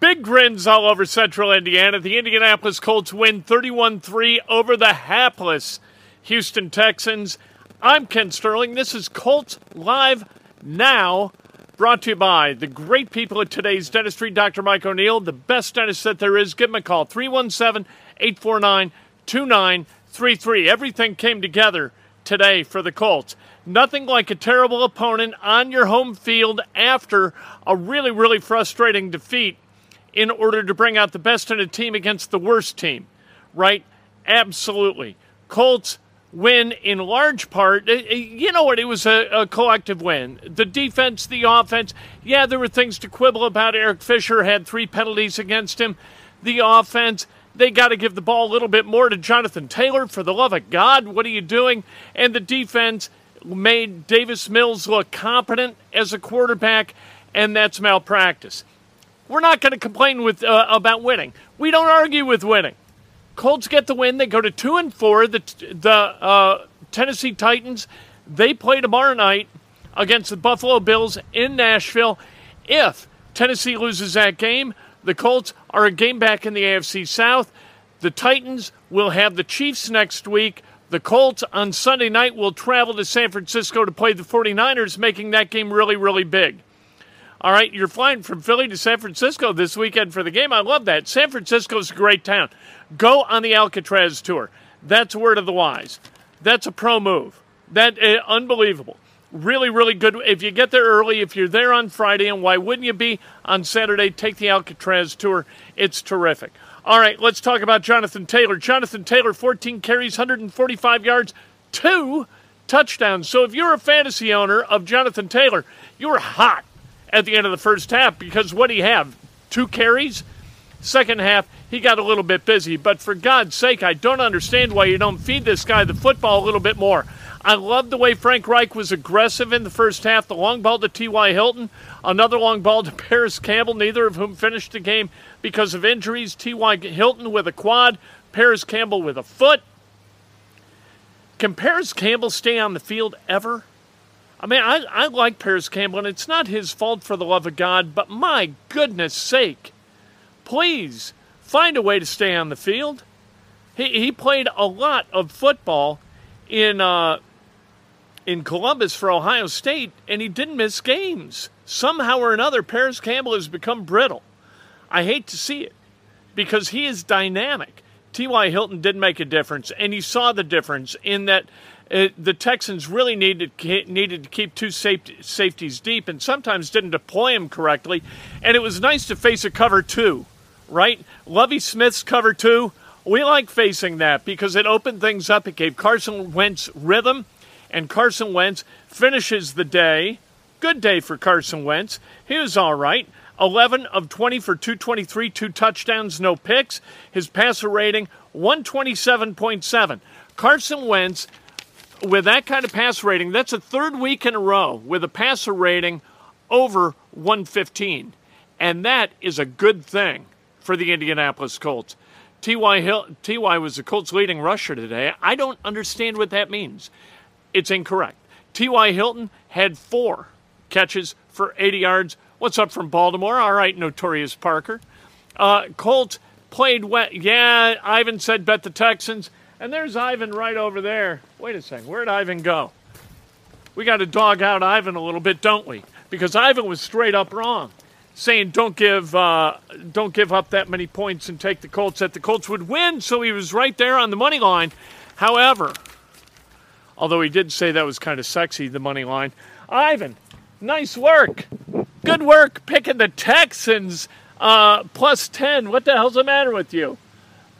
Big grins all over central Indiana. The Indianapolis Colts win 31 3 over the hapless Houston Texans. I'm Kent Sterling. This is Colts Live Now, brought to you by the great people at today's dentistry, Dr. Mike O'Neill, the best dentist that there is. Give him a call, 317 849 2933. Everything came together today for the Colts. Nothing like a terrible opponent on your home field after a really, really frustrating defeat in order to bring out the best in a team against the worst team, right? Absolutely. Colts win in large part. eh, eh, You know what? It was a, a collective win. The defense, the offense. Yeah, there were things to quibble about. Eric Fisher had three penalties against him. The offense. They got to give the ball a little bit more to Jonathan Taylor. For the love of God, what are you doing? And the defense made Davis Mills look competent as a quarterback, and that's malpractice. We're not going to complain with uh, about winning. We don't argue with winning. Colts get the win. They go to two and four. The the uh, Tennessee Titans they play tomorrow night against the Buffalo Bills in Nashville. If Tennessee loses that game, the Colts are a game back in the AFC South. The Titans will have the Chiefs next week. The Colts on Sunday night will travel to San Francisco to play the 49ers, making that game really, really big. All right, you're flying from Philly to San Francisco this weekend for the game. I love that. San Francisco's a great town. Go on the Alcatraz tour. That's word of the wise. That's a pro move. That uh, unbelievable. Really, really good. If you get there early, if you're there on Friday, and why wouldn't you be on Saturday? Take the Alcatraz tour. It's terrific. All right, let's talk about Jonathan Taylor. Jonathan Taylor, 14 carries, 145 yards, two touchdowns. So if you're a fantasy owner of Jonathan Taylor, you're hot at the end of the first half because what do you have? Two carries? Second half, he got a little bit busy. But for God's sake, I don't understand why you don't feed this guy the football a little bit more. I love the way Frank Reich was aggressive in the first half. The long ball to T.Y. Hilton, another long ball to Parris Campbell, neither of whom finished the game because of injuries. T.Y. Hilton with a quad, Parris Campbell with a foot. Can Parris Campbell stay on the field ever? I mean, I, I like Parris Campbell, and it's not his fault for the love of God, but my goodness sake, please find a way to stay on the field. He, he played a lot of football in uh, in Columbus for Ohio State, and he didn't miss games. Somehow or another, Parris Campbell has become brittle. I hate to see it because he is dynamic. T.Y. Hilton did make a difference, and you saw the difference in that uh, the Texans really needed needed to keep two safety, safeties deep, and sometimes didn't deploy them correctly. And it was nice to face a cover two, right? Lovie Smith's cover two. We like facing that because it opened things up. It gave Carson Wentz rhythm, and Carson Wentz finishes the day. Good day for Carson Wentz. He was all right. 11 of 20 for 223, two touchdowns, no picks. His passer rating 127.7. Carson Wentz with that kind of pass rating, that's a third week in a row with a passer rating over 115. And that is a good thing for the Indianapolis Colts. T.Y. Hill, T.Y. was the Colts' leading rusher today. I don't understand what that means. It's incorrect. T.Y. Hilton had four catches for 80 yards. What's up from Baltimore? All right, Notorious Parker. Uh, Colts played well. Yeah, Ivan said bet the Texans. And there's Ivan right over there. Wait a second. Where'd Ivan go? We got to dog out Ivan a little bit, don't we? Because Ivan was straight up wrong, saying don't give uh, don't give up that many points and take the Colts. That the Colts would win, so he was right there on the money line. However, although he did say that was kind of sexy, the money line. Ivan, nice work, good work picking the Texans uh, plus ten. What the hell's the matter with you?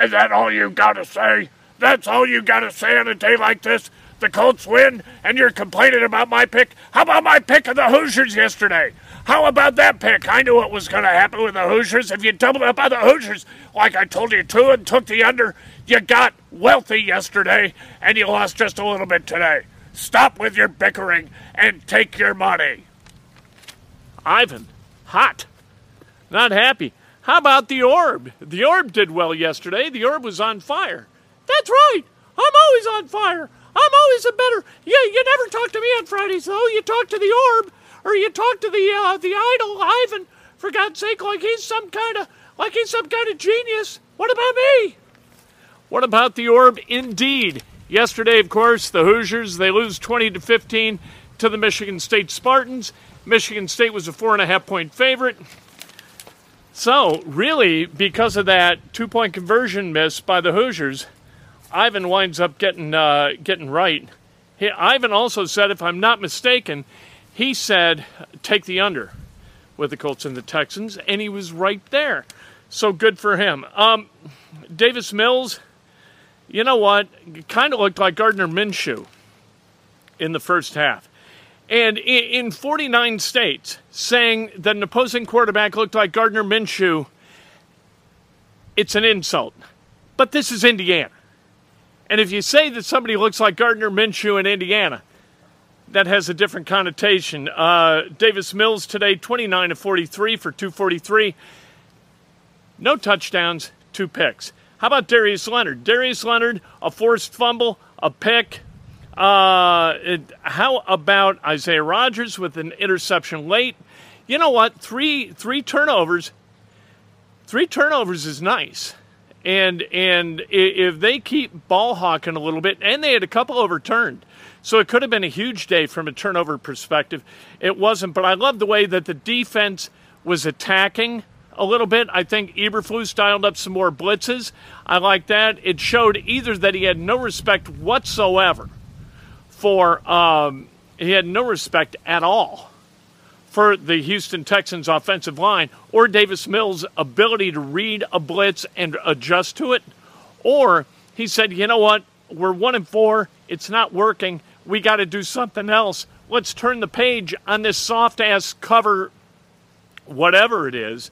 Is that all you gotta say? That's all you gotta say on a day like this? The Colts win, and you're complaining about my pick? How about my pick of the Hoosiers yesterday? How about that pick? I knew what was going to happen with the Hoosiers. If you doubled up on the Hoosiers, like I told you to, and took the under, you got wealthy yesterday, and you lost just a little bit today. Stop with your bickering and take your money. Ivan, hot. Not happy. How about the Orb? The Orb did well yesterday. The Orb was on fire. That's right. I'm always on fire. I'm always a better. Yeah, you never talk to me on Fridays though. You talk to the Orb, or you talk to the uh, the idol Ivan. For God's sake, like he's some kind of like he's some kind of genius. What about me? What about the Orb? Indeed. Yesterday, of course, the Hoosiers they lose 20 to 15 to the Michigan State Spartans. Michigan State was a four and a half point favorite. So, really, because of that two point conversion miss by the Hoosiers, Ivan winds up getting uh, getting right. He, Ivan also said, if I'm not mistaken, he said take the under with the Colts and the Texans, and he was right there. So good for him. Um, Davis Mills, you know what? Kind of looked like Gardner Minshew in the first half. And in 49 states, saying that an opposing quarterback looked like Gardner Minshew, it's an insult. But this is Indiana. And if you say that somebody looks like Gardner Minshew in Indiana, that has a different connotation. Uh, Davis Mills today, 29 to 43 for 243. No touchdowns, two picks. How about Darius Leonard? Darius Leonard, a forced fumble, a pick. Uh, it, how about Isaiah Rodgers with an interception late? You know what? Three three turnovers. Three turnovers is nice and and if they keep ball hawking a little bit, and they had a couple overturned, so it could have been a huge day from a turnover perspective. It wasn't, but I love the way that the defense was attacking a little bit. I think Eberflus dialed up some more blitzes. I like that. It showed either that he had no respect whatsoever for um, he had no respect at all for the Houston Texans offensive line or Davis Mills' ability to read a blitz and adjust to it. Or he said, you know what? We're one and four. It's not working. We got to do something else. Let's turn the page on this soft ass cover, whatever it is,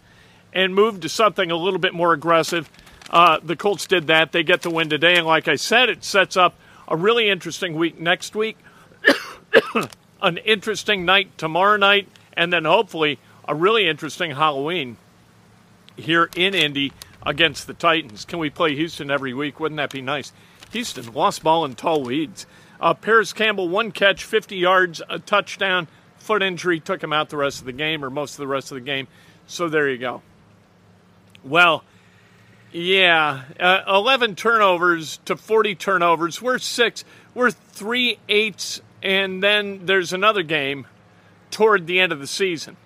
and move to something a little bit more aggressive. Uh, the Colts did that. They get the win today. And like I said, it sets up a really interesting week next week, an interesting night tomorrow night, and then hopefully a really interesting Halloween here in Indy against the Titans. Can we play Houston every week? Wouldn't that be nice? Houston lost ball in tall weeds. Uh, Parris Campbell, one catch, 50 yards, a touchdown. Foot injury took him out the rest of the game, or most of the rest of the game. So there you go. Well, yeah, uh, 11 turnovers to 40 turnovers. We're six. We're three eights, and then there's another game toward the end of the season.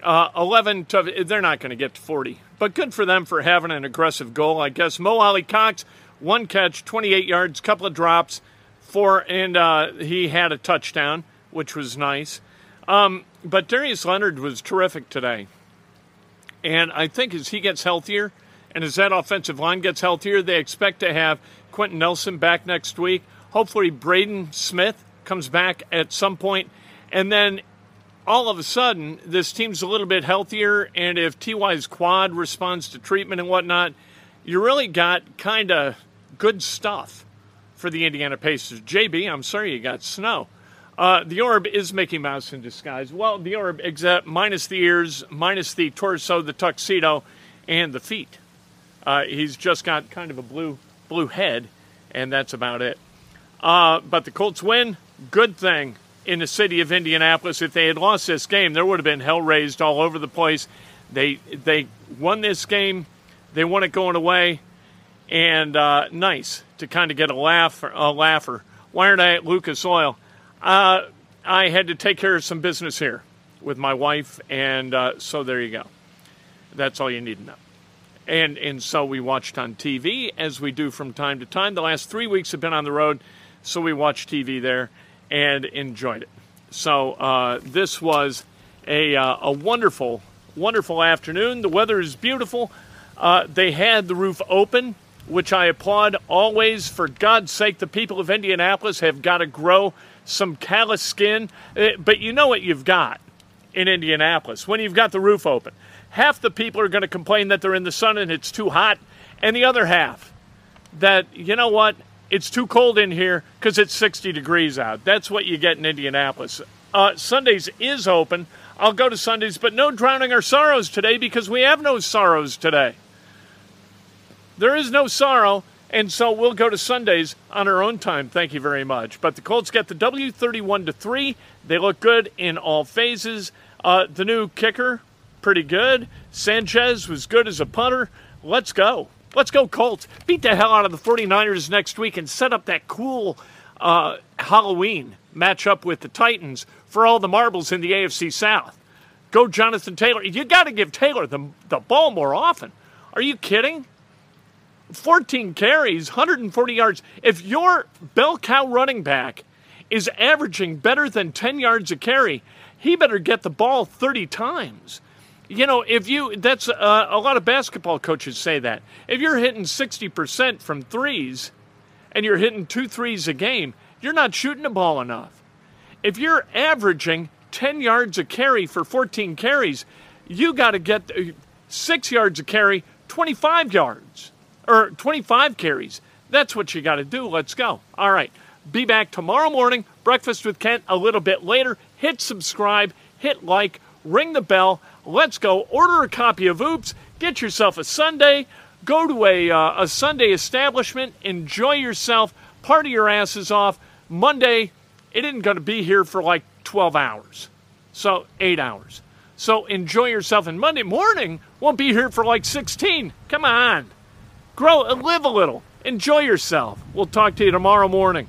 Uh, 11 to, they're not going to get to 40, but good for them for having an aggressive goal, I guess. Mo Alie-Cox, one catch, 28 yards, couple of drops, four, and uh, he had a touchdown, which was nice. Um, but Darius Leonard was terrific today. And I think as he gets healthier and as that offensive line gets healthier, they expect to have Quenton Nelson back next week. Hopefully, Braden Smith comes back at some point. And then all of a sudden, this team's a little bit healthier, and if TY's quad responds to treatment and whatnot, you really got kind of good stuff for the Indiana Pacers. JB, I'm sorry you got snow. Uh, the orb is Mickey Mouse in disguise. Well, the orb, except minus the ears, minus the torso, the tuxedo, and the feet. Uh, he's just got kind of a blue blue head, and that's about it. Uh, but the Colts win. Good thing in the city of Indianapolis. If they had lost this game, there would have been hell raised all over the place. They they won this game. They won it going away, and uh, nice to kind of get a laugh a laugher. Why aren't I at Lucas Oil? Uh, I had to take care of some business here with my wife, and uh, so there you go. That's all you need to know. And and so we watched on TV as we do from time to time. The last three weeks have been on the road, so we watched TV there and enjoyed it. So uh, this was a uh, a wonderful wonderful afternoon. The weather is beautiful. Uh, they had the roof open, which I applaud always. For God's sake, the people of Indianapolis have got to grow some callous skin. Uh, but you know what you've got in Indianapolis when you've got the roof open. Half the people are going to complain that they're in the sun and it's too hot, and the other half that, you know what, it's too cold in here because it's 60 degrees out. That's what you get in Indianapolis. Uh, Sundays is open. I'll go to Sundays, but no drowning our sorrows today because we have no sorrows today. There is no sorrow, and so we'll go to Sundays on our own time. Thank you very much. But the Colts get the W 31 to 3. They look good in all phases. Uh, the new kicker, pretty good. Sanchez was good as a punter. Let's go. Let's go, Colts. Beat the hell out of the 49ers next week and set up that cool uh, Halloween matchup with the Titans for all the marbles in the AFC South. Go, Jonathan Taylor. You got to give Taylor the, the ball more often. Are you kidding? 14 carries, 140 yards. If your bell cow running back is averaging better than 10 yards a carry, he better get the ball 30 times. You know, if you, that's uh, a lot of basketball coaches say that. If you're hitting 60% from threes and you're hitting two threes a game, you're not shooting the ball enough. If you're averaging 10 yards a carry for 14 carries, you got to get uh, six yards a carry, 25 yards or 25 carries. That's what you got to do. Let's go. All right. Be back tomorrow morning. Breakfast with Kent a little bit later. Hit subscribe, hit like, ring the bell. Let's go. Order a copy of Oops. Get yourself a Sunday. Go to a, uh, a Sunday establishment. Enjoy yourself. Party your asses off. Monday, it isn't going to be here for like 12 hours. So, eight hours. So, enjoy yourself. And Monday morning won't be here for like 16. Come on. Grow, and live a little. Enjoy yourself. We'll talk to you tomorrow morning.